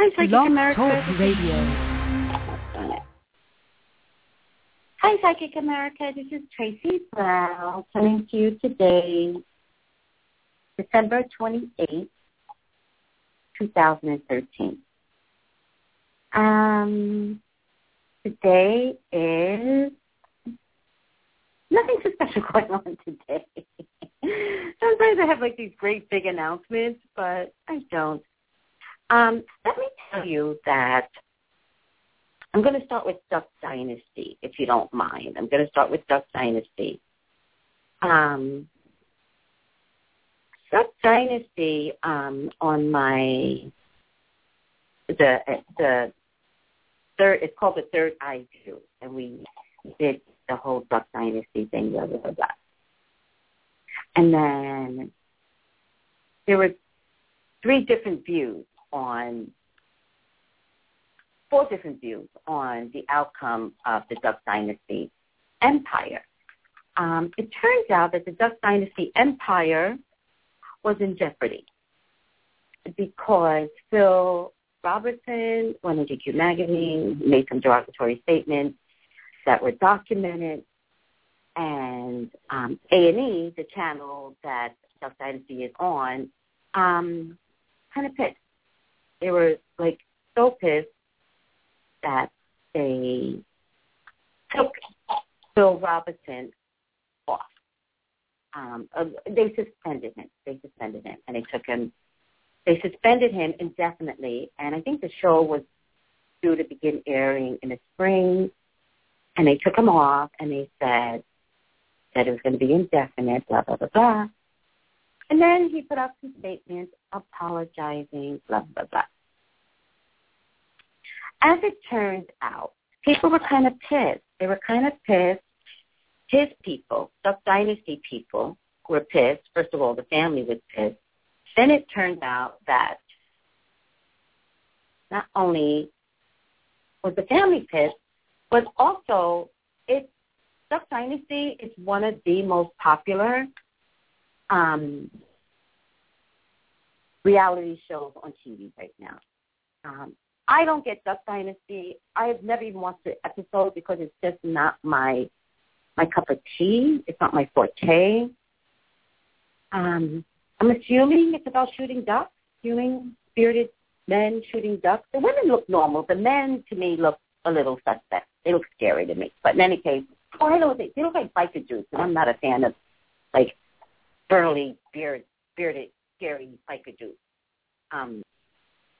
Hi, Psychic America. Talk Radio. Hi, Psychic America. This is Tracy Brown coming to you today, December 28th, 2013. Um, today is nothing too special going on today. Sometimes I have like these great big announcements, but I don't. Um, let me tell you that I'm going to start with Duck Dynasty, if you don't mind. I'm going to start with Duck Dynasty. Um, Duck Dynasty um, on my the the third. It's called the Third Eye View, and we did the whole Duck Dynasty thing. Blah blah blah. And then there were three different views on four different views on the outcome of the Duck Dynasty empire. Um, it turns out that the Duck Dynasty empire was in jeopardy because Phil Robertson went into Q magazine, made some derogatory statements that were documented, and um, A&E, the channel that Duck Dynasty is on, um, kind of pissed they were like so pissed that they took Phil Robertson off. Um, uh, they suspended him. They suspended him, and they took him. They suspended him indefinitely, and I think the show was due to begin airing in the spring. And they took him off, and they said that it was going to be indefinite, blah blah blah blah. And then he put out some statements apologizing, blah, blah, blah. As it turns out, people were kind of pissed. They were kind of pissed. His people, Duck Dynasty people, were pissed. First of all, the family was pissed. Then it turned out that not only was the family pissed, but also it Duck Dynasty is one of the most popular um, reality shows on TV right now. Um, I don't get Duck Dynasty. I've never even watched the episode because it's just not my my cup of tea. It's not my forte. Um, I'm assuming it's about shooting ducks, shooting spirited men shooting ducks. The women look normal. The men, to me, look a little suspect. They look scary to me. But in any case, oh, I know they, they look like biker dudes, and I'm not a fan of like burly, beard, bearded, scary dudes. Um,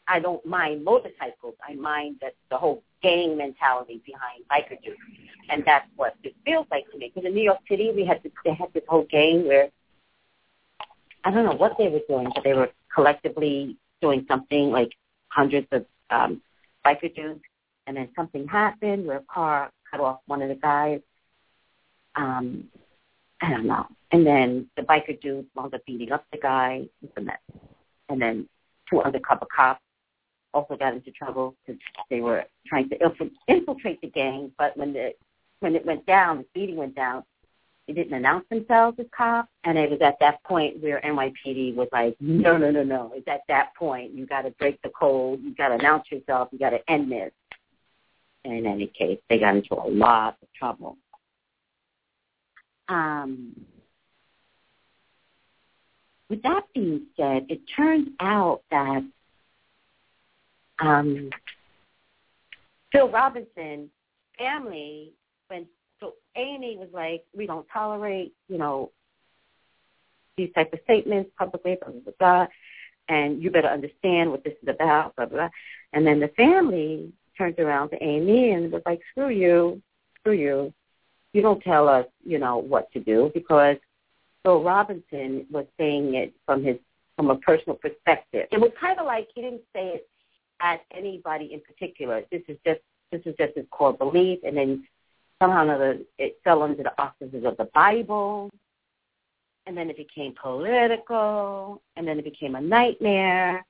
I don't mind motorcycles. I mind that the whole gang mentality behind biker dudes, and that's what it feels like to me. Because in New York City, we had this, they had this whole gang where I don't know what they were doing, but they were collectively doing something like hundreds of um, biker dudes, and then something happened where a car cut off one of the guys. Um, I don't know. And then the biker dude wound up beating up the guy. And then two undercover cops also got into trouble because they were trying to infiltrate the gang. But when the when it went down, the beating went down, they didn't announce themselves as cops. And it was at that point where NYPD was like, no, no, no, no. It's at that point you got to break the code. You got to announce yourself. You got to end this. And in any case, they got into a lot of trouble. Um, with that being said, it turns out that um, Phil Robinson family, when so A&E was like, we don't tolerate, you know, these type of statements publicly, blah, blah, blah, blah, and you better understand what this is about, blah, blah. And then the family turned around to A&E and was like, screw you, screw you. You don't tell us, you know, what to do because Phil Robinson was saying it from his from a personal perspective. It was kind of like he didn't say it at anybody in particular. This is just this is just his core belief, and then somehow or another it fell under the auspices of the Bible, and then it became political, and then it became a nightmare.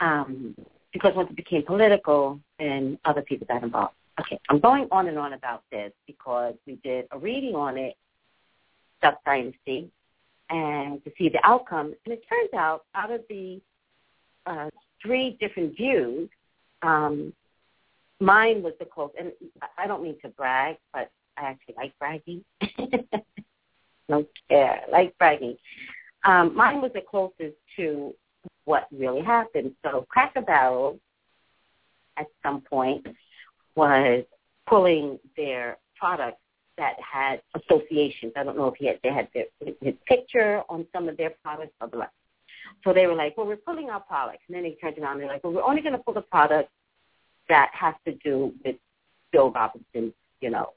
Um, because once it became political, then other people got involved. Okay, I'm going on and on about this because we did a reading on it, Duck Dynasty, and to see the outcome. And it turns out, out of the uh, three different views. Um, mine was the closest, and I don't mean to brag, but I actually like bragging. don't care, like bragging. Um, mine was the closest to what really happened. So Cracker Barrel, at some point, was pulling their products that had associations. I don't know if he had, they had their, his picture on some of their products, blah, blah, blah. So they were like, well, we're pulling our products. And then they turned around and they're like, well, we're only going to pull the products that has to do with Bill Robinson's, you know,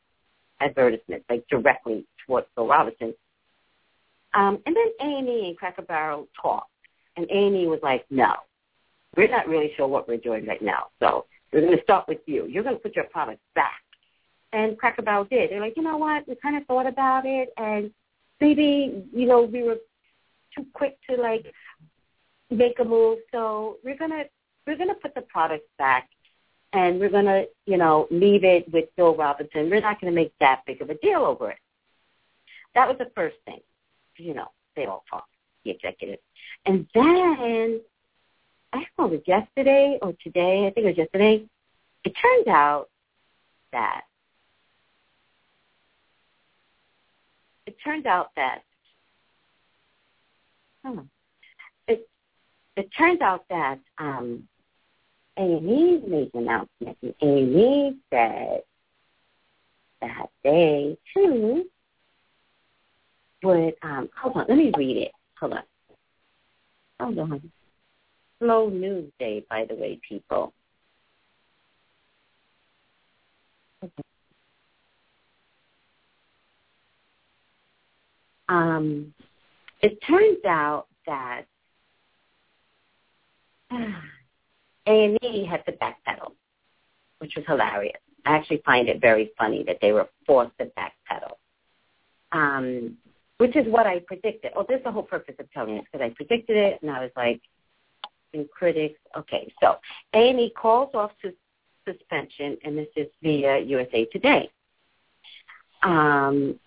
advertisements, like directly towards Bill Robinson. Um, and then A&E and Cracker Barrel talked. And A&E was like, no, we're not really sure what we're doing right now. So we're going to start with you. You're going to put your products back. And Cracker Barrel did. They're like, you know what? We kind of thought about it, and maybe, you know, we were too quick to like make a move. So we're gonna we're gonna put the product back, and we're gonna you know leave it with Bill Robinson. We're not gonna make that big of a deal over it. That was the first thing. You know, they all talked, the executives, and then I don't know, it was yesterday or today. I think it was yesterday. It turned out that it turned out that hmm, it it turned out that um, A&E made an announcement, and A&E said that they too would. Um, hold on, let me read it. Hold on. Hold on. Slow news day, by the way, people. Um, it turns out that A&E had to backpedal, which was hilarious. I actually find it very funny that they were forced to backpedal, um, which is what I predicted. Oh, there's the whole purpose of telling this because I predicted it, and I was like, in critics. Okay, so A&E calls off sus- suspension, and this is via USA Today. Um,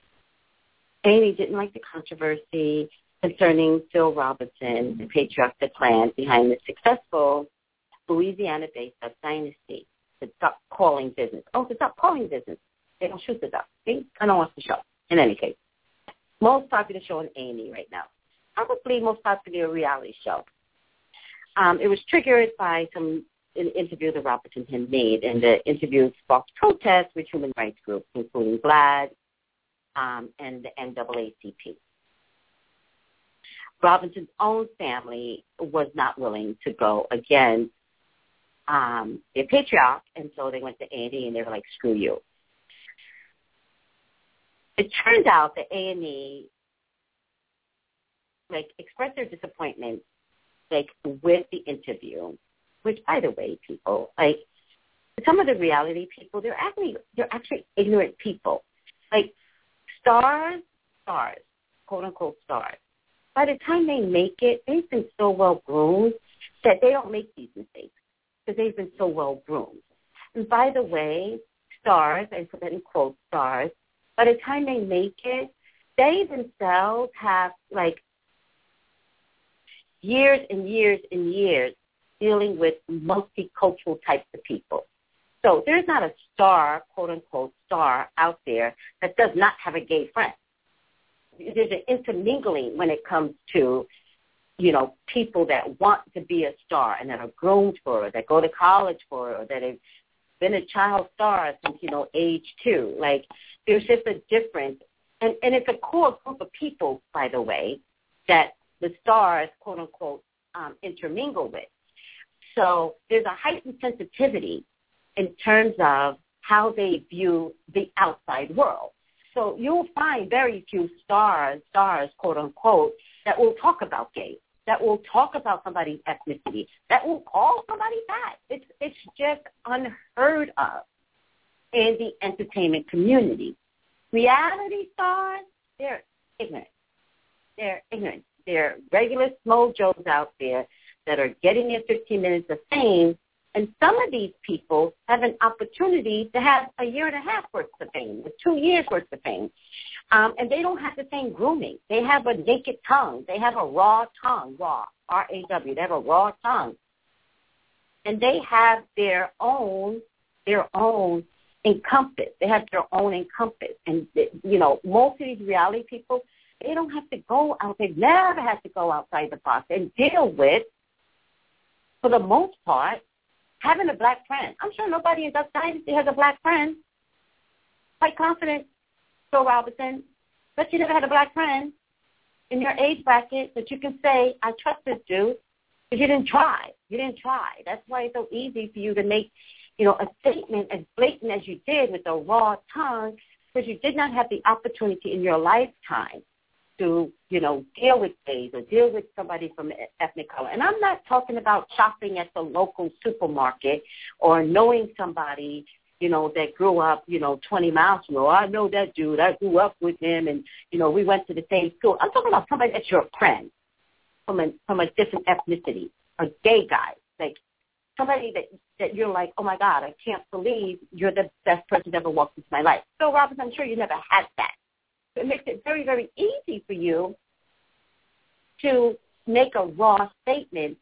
A&E didn't like the controversy concerning Phil Robinson, the patriotic plan behind the successful Louisiana-based Duck Dynasty, the duck calling business. Oh, the duck calling business. They don't shoot the duck. They kind of watch the show. In any case, most popular show on A&E right now. Probably most popular reality show. Um, it was triggered by some an interview that Robinson had made, and the interview sparked protests with human rights groups, including GLAAD um, and the NAACP. Robinson's own family was not willing to go against um, their patriarch, and so they went to A&E and they were like, screw you. It turned out that A&E like expressed their disappointment like with the interview, which by the way, people, like some of the reality people, they're actually they're actually ignorant people. Like stars, stars, quote unquote stars. By the time they make it, they've been so well groomed that they don't make these mistakes because they've been so well groomed. And by the way, stars, I put that in quote stars, by the time they make it, they themselves have like years and years and years dealing with multicultural types of people. So there's not a star, quote unquote, star out there that does not have a gay friend. There's an intermingling when it comes to, you know, people that want to be a star and that are groomed for it, that go to college for it, or that have been a child star since, you know, age two. Like there's just a difference. And, and it's a core group of people, by the way, that the stars, quote unquote, um, intermingle with. So there's a heightened sensitivity in terms of how they view the outside world. So you'll find very few stars, stars, quote unquote, that will talk about gays, that will talk about somebody's ethnicity, that will call somebody fat. It's it's just unheard of in the entertainment community. Reality stars, they're ignorant. They're ignorant. They're regular small Joes out there that are getting their 15 minutes of fame. And some of these people have an opportunity to have a year and a half worth of fame, or two years worth of fame. Um, and they don't have the same grooming. They have a naked tongue. They have a raw tongue, raw, R-A-W. They have a raw tongue. and they have their own their own encompass. They have their own encompass, and you know most of these reality people they don't have to go out. They never have to go outside the box and deal with, for the most part, having a black friend. I'm sure nobody in Duck Dynasty has a black friend. Quite confident, Phil Robinson, but you never had a black friend in your age bracket that you can say, I trust this dude, because you didn't try. You didn't try. That's why it's so easy for you to make, you know, a statement as blatant as you did with a raw tongue, because you did not have the opportunity in your lifetime to, you know, deal with gays or deal with somebody from ethnic color. And I'm not talking about shopping at the local supermarket or knowing somebody, you know, that grew up, you know, 20 miles from you. Oh, I know that dude. I grew up with him and, you know, we went to the same school. I'm talking about somebody that's your friend from a, from a different ethnicity, a gay guy, like somebody that that you're like, oh my God, I can't believe you're the best person that ever walked into my life. So, Robin, I'm sure you never had that it makes it very, very easy for you to make a raw statement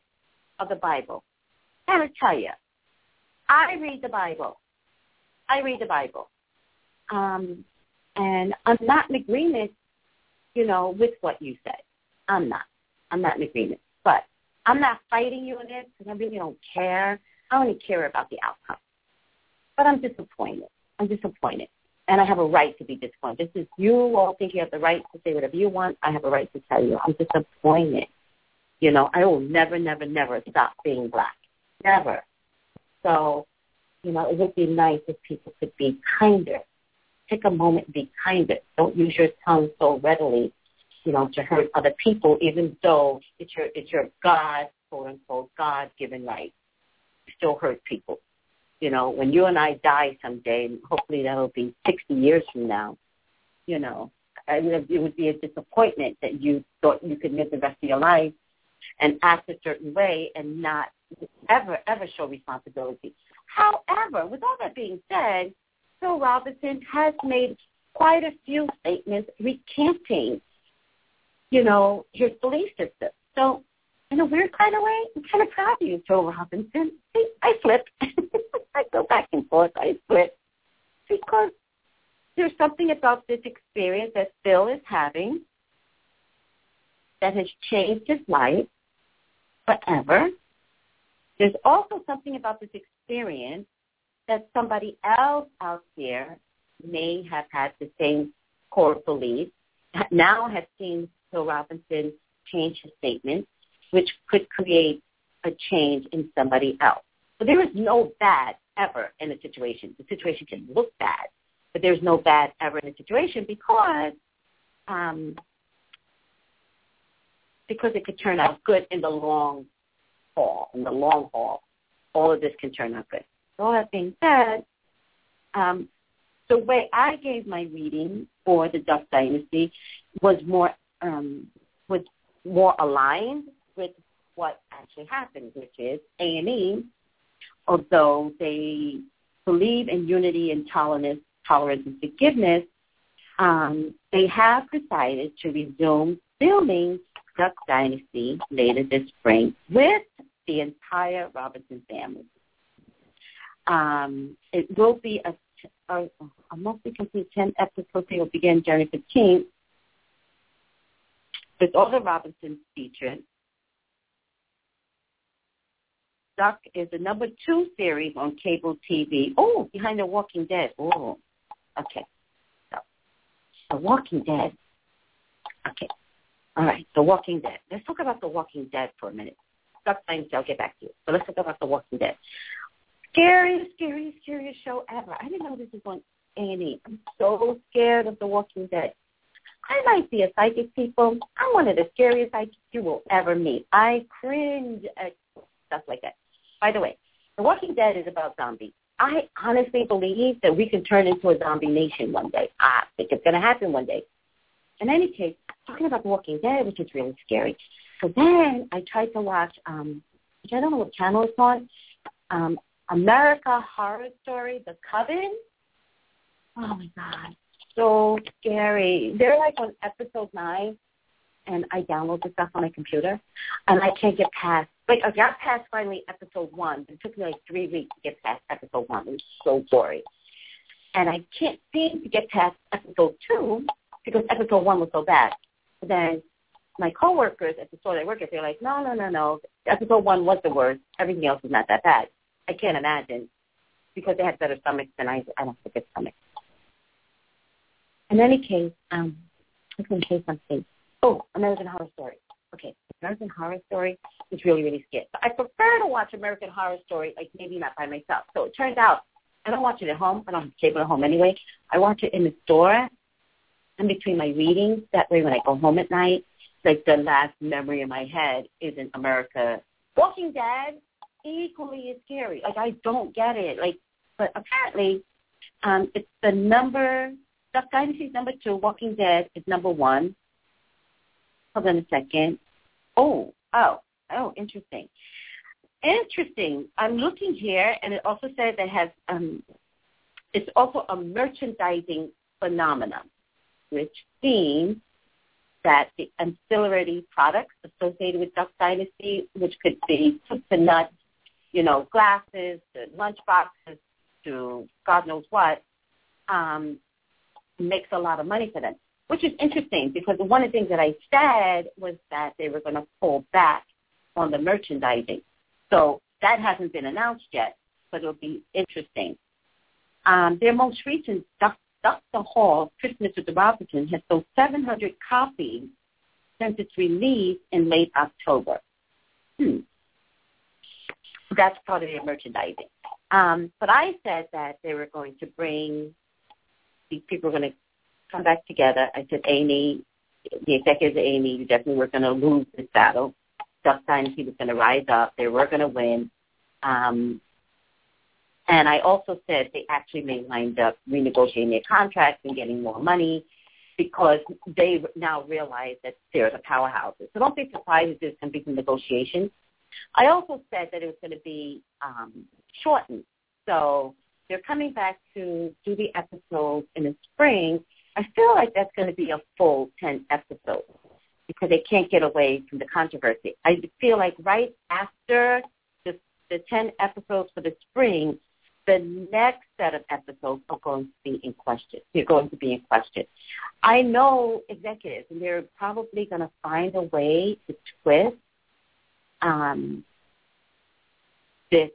of the Bible. Going to tell you, I read the Bible. I read the Bible. Um, and I'm not in agreement, you know, with what you said. I'm not. I'm not in agreement. But I'm not fighting you in it because I really don't care. I only care about the outcome. But I'm disappointed. I'm disappointed and I have a right to be disappointed. This is you all think you have the right to say whatever you want. I have a right to tell you I'm disappointed. You know, I will never, never, never stop being black. Never. So, you know, it would be nice if people could be kinder. Take a moment be kinder. Don't use your tongue so readily, you know, to hurt other people, even though it's your it's your God, quote unquote, God given right. still hurt people. You know, when you and I die someday, and hopefully that'll be 60 years from now, you know, I mean, it would be a disappointment that you thought you could live the rest of your life and act a certain way and not ever, ever show responsibility. However, with all that being said, Phil Robinson has made quite a few statements recanting, you know, his belief system. So in a weird kind of way, I'm kind of proud of you, Phil Robinson. I, I flip. I go back and forth. I flip because there's something about this experience that Phil is having that has changed his life forever. There's also something about this experience that somebody else out there may have had the same core belief, now has seen Phil Robinson change his statement, which could create a change in somebody else. So there is no bad ever in a situation. The situation can look bad, but there's no bad ever in a situation because um, because it could turn out good in the long haul. In the long haul, all of this can turn out good. So all that being said, um, the way I gave my reading for the Duck Dynasty was more um, was more aligned with what actually happened, which is A and E although they believe in unity and tolerance, tolerance and forgiveness, um, they have decided to resume filming Duck Dynasty later this spring with the entire Robinson family. Um, it will be a, a, a mostly complete 10 episodes. They will begin January 15th with all the Robinsons featured Duck is the number two series on cable TV. Oh, behind The Walking Dead. Oh, okay. So, The Walking Dead. Okay. All right, The Walking Dead. Let's talk about The Walking Dead for a minute. Duck Times, I'll get back to you. But let's talk about The Walking Dead. Scariest, scariest, scariest show ever. I didn't know this was on A&E. I'm so scared of The Walking Dead. I might be a psychic, people. I'm one of the scariest psychics you will ever meet. I cringe at stuff like that. By the way, The Walking Dead is about zombies. I honestly believe that we can turn into a zombie nation one day. I think it's going to happen one day. In any case, talking about The Walking Dead, which is really scary. So then I tried to watch, um, which I don't know what channel it's on, um, America Horror Story, The Coven. Oh my God, so scary. They're like on episode nine, and I download the stuff on my computer, and I can't get past. Like I got past finally episode one, it took me like three weeks to get past episode one. It was so boring, and I can't seem to get past episode two because episode one was so bad. But then my coworkers at the store that I work at, they're like, no, no, no, no. Episode one was the worst. Everything else was not that bad. I can't imagine because they had better stomachs than I. I don't have a good stomach. In any case, um, I to say something. Oh, American Horror Story. Okay, American Horror Story is really, really scary. But I prefer to watch American Horror Story, like maybe not by myself. So it turns out I don't watch it at home. I don't have cable at home anyway. I watch it in the store in between my readings. That way, when I go home at night, like the last memory in my head is in America. Walking Dead equally is scary. Like I don't get it. Like, but apparently, um, it's the number. Dynasty is number two. Walking Dead is number one. Hold on a second. Oh, oh, oh, interesting. Interesting. I'm looking here, and it also says it has. Um, it's also a merchandising phenomenon, which means that the ancillary products associated with Duck Dynasty, which could be to nuts, you know, glasses, to lunch boxes, to God knows what, um, makes a lot of money for them. Which is interesting because one of the things that I said was that they were going to pull back on the merchandising. So that hasn't been announced yet, but it'll be interesting. Um, their most recent the Hall, Christmas with the Robinsons, has sold 700 copies since its release in late October. Hmm that's part of their merchandising. Um, but I said that they were going to bring these people were going to come back together. I said, A&E, the executives of A&E, definitely were going to lose this battle. Duck Dynasty was going to rise up. They were going to win. Um, and I also said they actually may wind up renegotiating their contracts and getting more money because they now realize that they're the powerhouses. So don't be surprised if there's going to be some negotiations. I also said that it was going to be um, shortened. So they're coming back to do the episodes in the spring. I feel like that's going to be a full 10 episodes because they can't get away from the controversy. I feel like right after the, the 10 episodes for the spring, the next set of episodes are going to be in question. They're going to be in question. I know executives, and they're probably going to find a way to twist um, this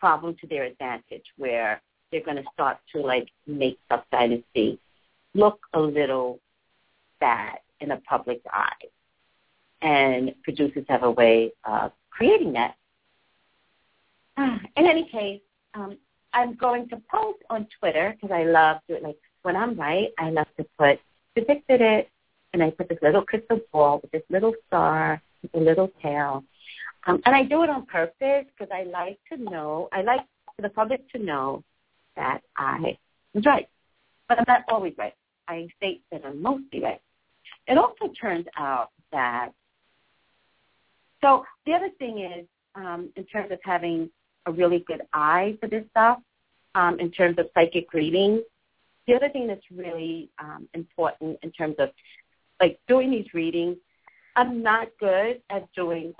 problem to their advantage, where they're going to start to like make Dynasty look a little bad in the public's eye, and producers have a way of creating that. In any case, um, I'm going to post on Twitter because I love to like when I'm right, I love to put predicted it, and I put this little crystal ball with this little star a little tail. Um, and I do it on purpose because I like to know, I like for the public to know that I was right. But I'm not always right. I state that I'm mostly right. It also turns out that, so the other thing is, um, in terms of having a really good eye for this stuff, um, in terms of psychic readings, the other thing that's really um, important in terms of like doing these readings I'm not good at doing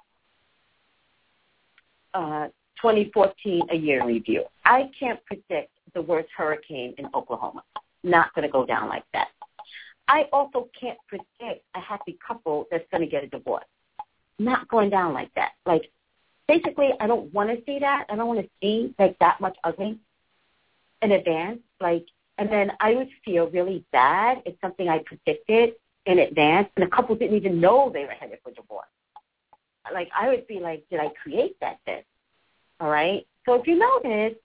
uh, 2014 a year review. I can't predict the worst hurricane in Oklahoma. Not going to go down like that. I also can't predict a happy couple that's going to get a divorce. Not going down like that. Like, basically, I don't want to see that. I don't want to see like that much ugly in advance. Like, and then I would feel really bad if something I predicted in advance, and a couple didn't even know they were headed for divorce. Like I would be like, did I create that then? All right. So if you notice,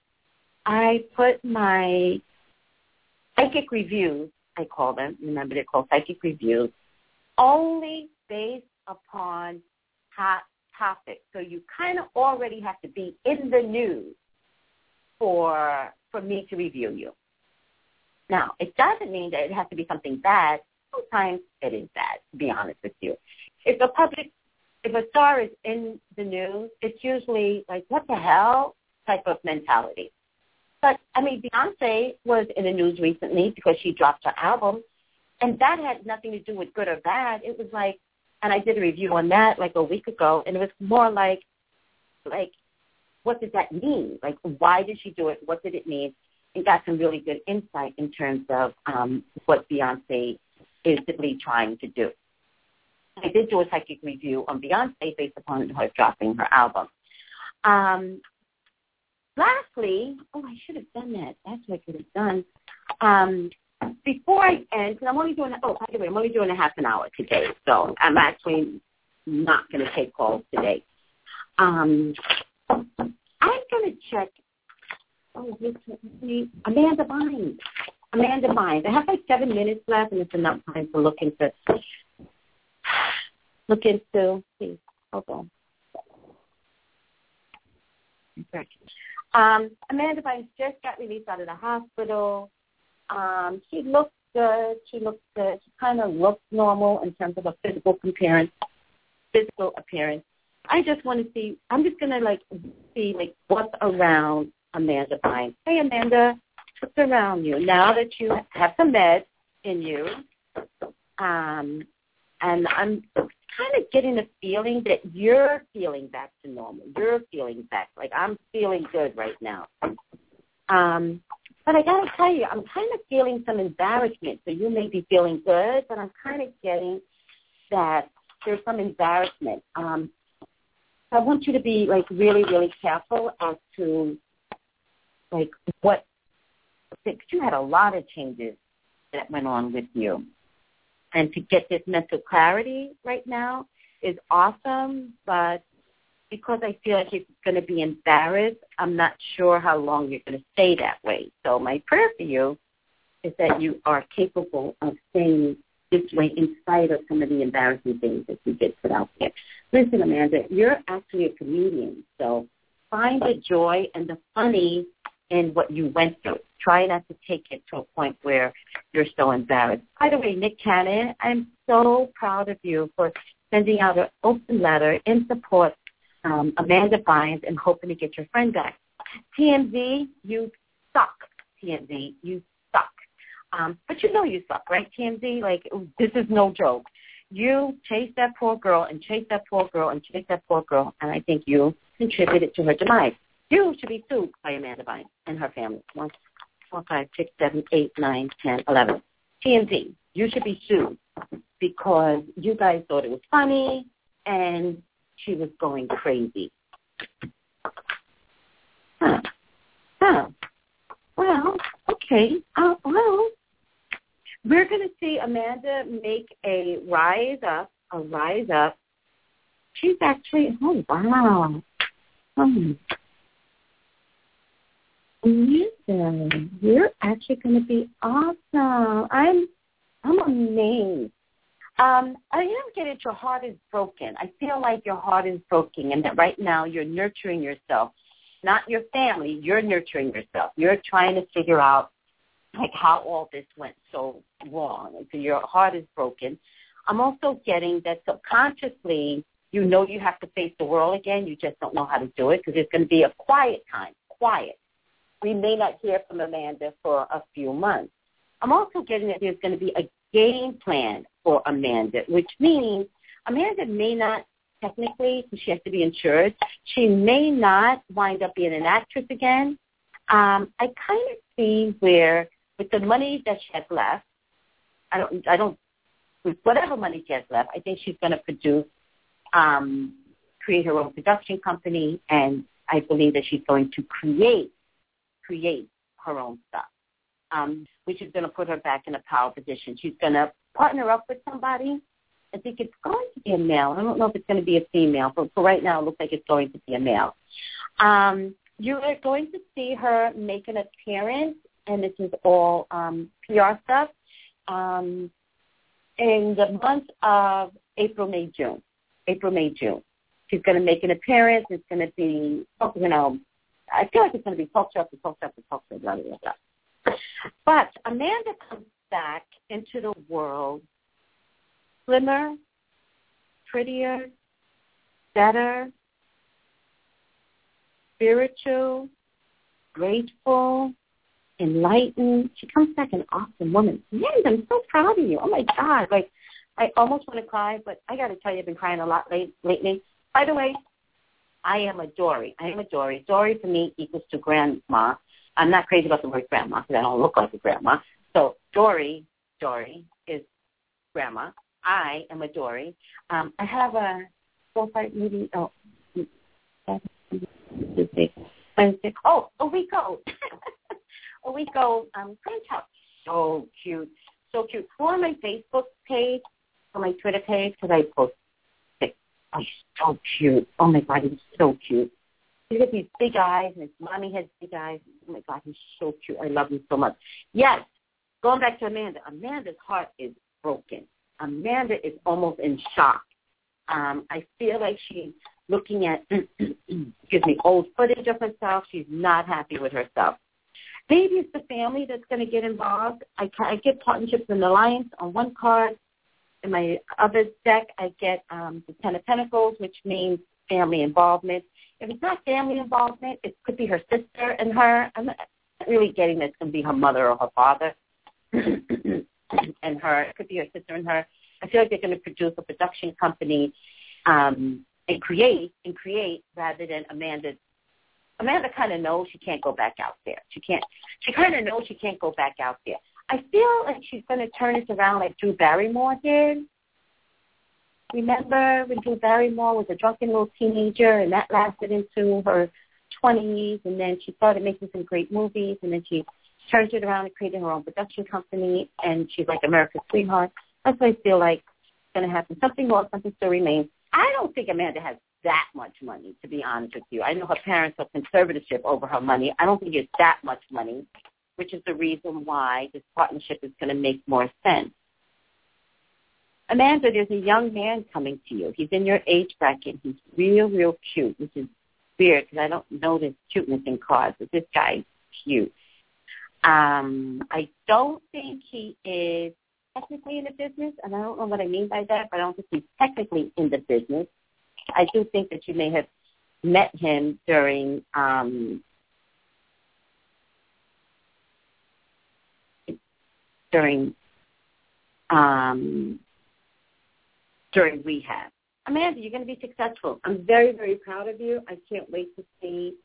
I put my psychic reviews, I call them. Remember, they're called psychic reviews, only based upon hot topics. So you kind of already have to be in the news for for me to review you. Now, it doesn't mean that it has to be something bad sometimes it is bad, to be honest with you. If a public, if a star is in the news, it's usually like, what the hell type of mentality. But, I mean, Beyonce was in the news recently because she dropped her album. and that had nothing to do with good or bad. It was like, and I did a review on that like a week ago, and it was more like, like, what did that mean? Like, why did she do it? What did it mean? And got some really good insight in terms of um, what Beyonce is really trying to do. I did do a psychic review on Beyonce based upon her dropping her album. Um, lastly, oh, I should have done that. That's what I could have done. Um, before I end, because I'm only doing, oh, by the way, I'm only doing a half an hour today, so I'm actually not going to take calls today. Um, I'm going to check, oh, Amanda Bynes. Amanda Bynes. I have like seven minutes left, and it's enough time to look into, look into, please, hold on. Um, Amanda Bynes just got released out of the hospital. Um, she looks good. She looks good. She kind of looks normal in terms of a physical appearance. Physical appearance. I just want to see. I'm just gonna like see like what's around Amanda Bynes. Hey Amanda, what's around you now that you have some meds in you? Um, and I'm kind of getting the feeling that you're feeling back to normal. You're feeling back like I'm feeling good right now. Um, but I gotta tell you, I'm kind of feeling some embarrassment. So you may be feeling good, but I'm kind of getting that there's some embarrassment. Um, I want you to be like really, really careful as to like what because you had a lot of changes that went on with you. And to get this mental clarity right now is awesome, but because I feel like you're going to be embarrassed, I'm not sure how long you're going to stay that way. So my prayer for you is that you are capable of staying this way in spite of some of the embarrassing things that you get put out there. Listen, Amanda, you're actually a comedian, so find the joy and the funny in what you went through. Try not to take it to a point where you're so embarrassed. By the way, Nick Cannon, I'm so proud of you for sending out an open letter in support um, Amanda Bynes and hoping to get your friend back. TMZ, you suck. TMZ, you suck. Um, but you know you suck, right? TMZ, like this is no joke. You chase that poor girl and chase that poor girl and chase that poor girl, and I think you contributed to her demise. You should be sued by Amanda Bynes and her family. Four, five, six, seven, eight, nine, ten, eleven. TMZ, you should be sued because you guys thought it was funny and she was going crazy. Huh. Huh. Well, okay. Uh, well, we're going to see Amanda make a rise up, a rise up. She's actually, oh, wow. Hmm. Amanda, you're actually going to be awesome. I'm, I'm amazed. Um, I am getting your heart is broken. I feel like your heart is broken and that right now you're nurturing yourself, not your family. You're nurturing yourself. You're trying to figure out like how all this went so wrong. And so your heart is broken. I'm also getting that subconsciously you know you have to face the world again. You just don't know how to do it because it's going to be a quiet time. Quiet. We may not hear from Amanda for a few months. I'm also getting that there's going to be a game plan for Amanda, which means Amanda may not technically, she has to be insured, she may not wind up being an actress again. Um, I kind of see where with the money that she has left, I don't, I don't, with whatever money she has left, I think she's going to produce, um, create her own production company, and I believe that she's going to create, create her own stuff um, which is going to put her back in a power position. She's going to partner up with somebody. I think it's going to be a male. I don't know if it's going to be a female, but for right now, it looks like it's going to be a male. Um, you are going to see her make an appearance, and this is all um, PR stuff, um, in the month of April, May, June. April, May, June. She's going to make an appearance. It's going to be, you know, I feel like it's going to be talk show after talk show after talk show, blah, blah, blah. But Amanda comes back into the world slimmer, prettier, better, spiritual, grateful, enlightened. She comes back an awesome woman. Yes, I'm so proud of you. Oh my God. Like I almost want to cry, but I got to tell you, I've been crying a lot late, lately. By the way, I am a Dory. I am a Dory. Dory for me equals to grandma. I'm not crazy about the word grandma because I don't look like a grandma. So Dory, Dory is grandma. I am a Dory. Um, I have a four five maybe oh Wednesday. Oh, a week old. a week old um grandchild. So cute. So cute. Go on my Facebook page, on my Twitter page, because I post Oh, he's so cute. Oh my God, he's so cute. He's got these big eyes, and his mommy has big eyes. Oh my God, he's so cute. I love him so much. Yes, going back to Amanda. Amanda's heart is broken. Amanda is almost in shock. Um, I feel like she's looking at, excuse me, old footage of herself. She's not happy with herself. Maybe it's the family that's going to get involved. I, I get partnerships and alliance on one card in my other deck, I get um, the Ten of Pentacles, which means family involvement. If it's not family involvement, it could be her sister and her. I'm not really getting that it's going to be her mother or her father and her. It could be her sister and her. I feel like they're going to produce a production company um, and create and create rather than Amanda. Amanda kind of knows she can't go back out there. She can't. She kind of knows she can't go back out there. I feel like she's going to turn it around like Drew Barrymore did. Remember when Drew Barrymore was a drunken little teenager and that lasted into her 20s and then she started making some great movies and then she turned it around and created her own production company and she's like America's sweetheart. That's what I feel like is going to happen. Something more, something still remains. I don't think Amanda has that much money, to be honest with you. I know her parents are conservatorship over her money. I don't think it's that much money which is the reason why this partnership is going to make more sense. Amanda, there's a young man coming to you. He's in your age bracket. He's real, real cute, which is weird because I don't notice cuteness in cards, but this guy's cute. Um, I don't think he is technically in the business, and I don't know what I mean by that, but I don't think he's technically in the business. I do think that you may have met him during um, during um, during rehab. Amanda, you're going to be successful. I'm very, very proud of you. I can't wait to see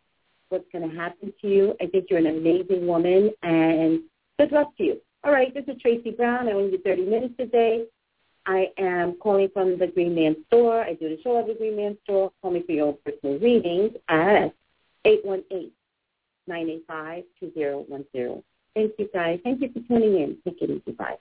what's going to happen to you. I think you're an amazing woman, and good luck to you. All right, this is Tracy Brown. I only do 30 minutes a day. I am calling from the Green Man Store. I do the show at the Green Man Store. Call me for your own personal readings at 818-985-2010. Thank you, guys. Thank you for tuning in. Take it easy. Bye.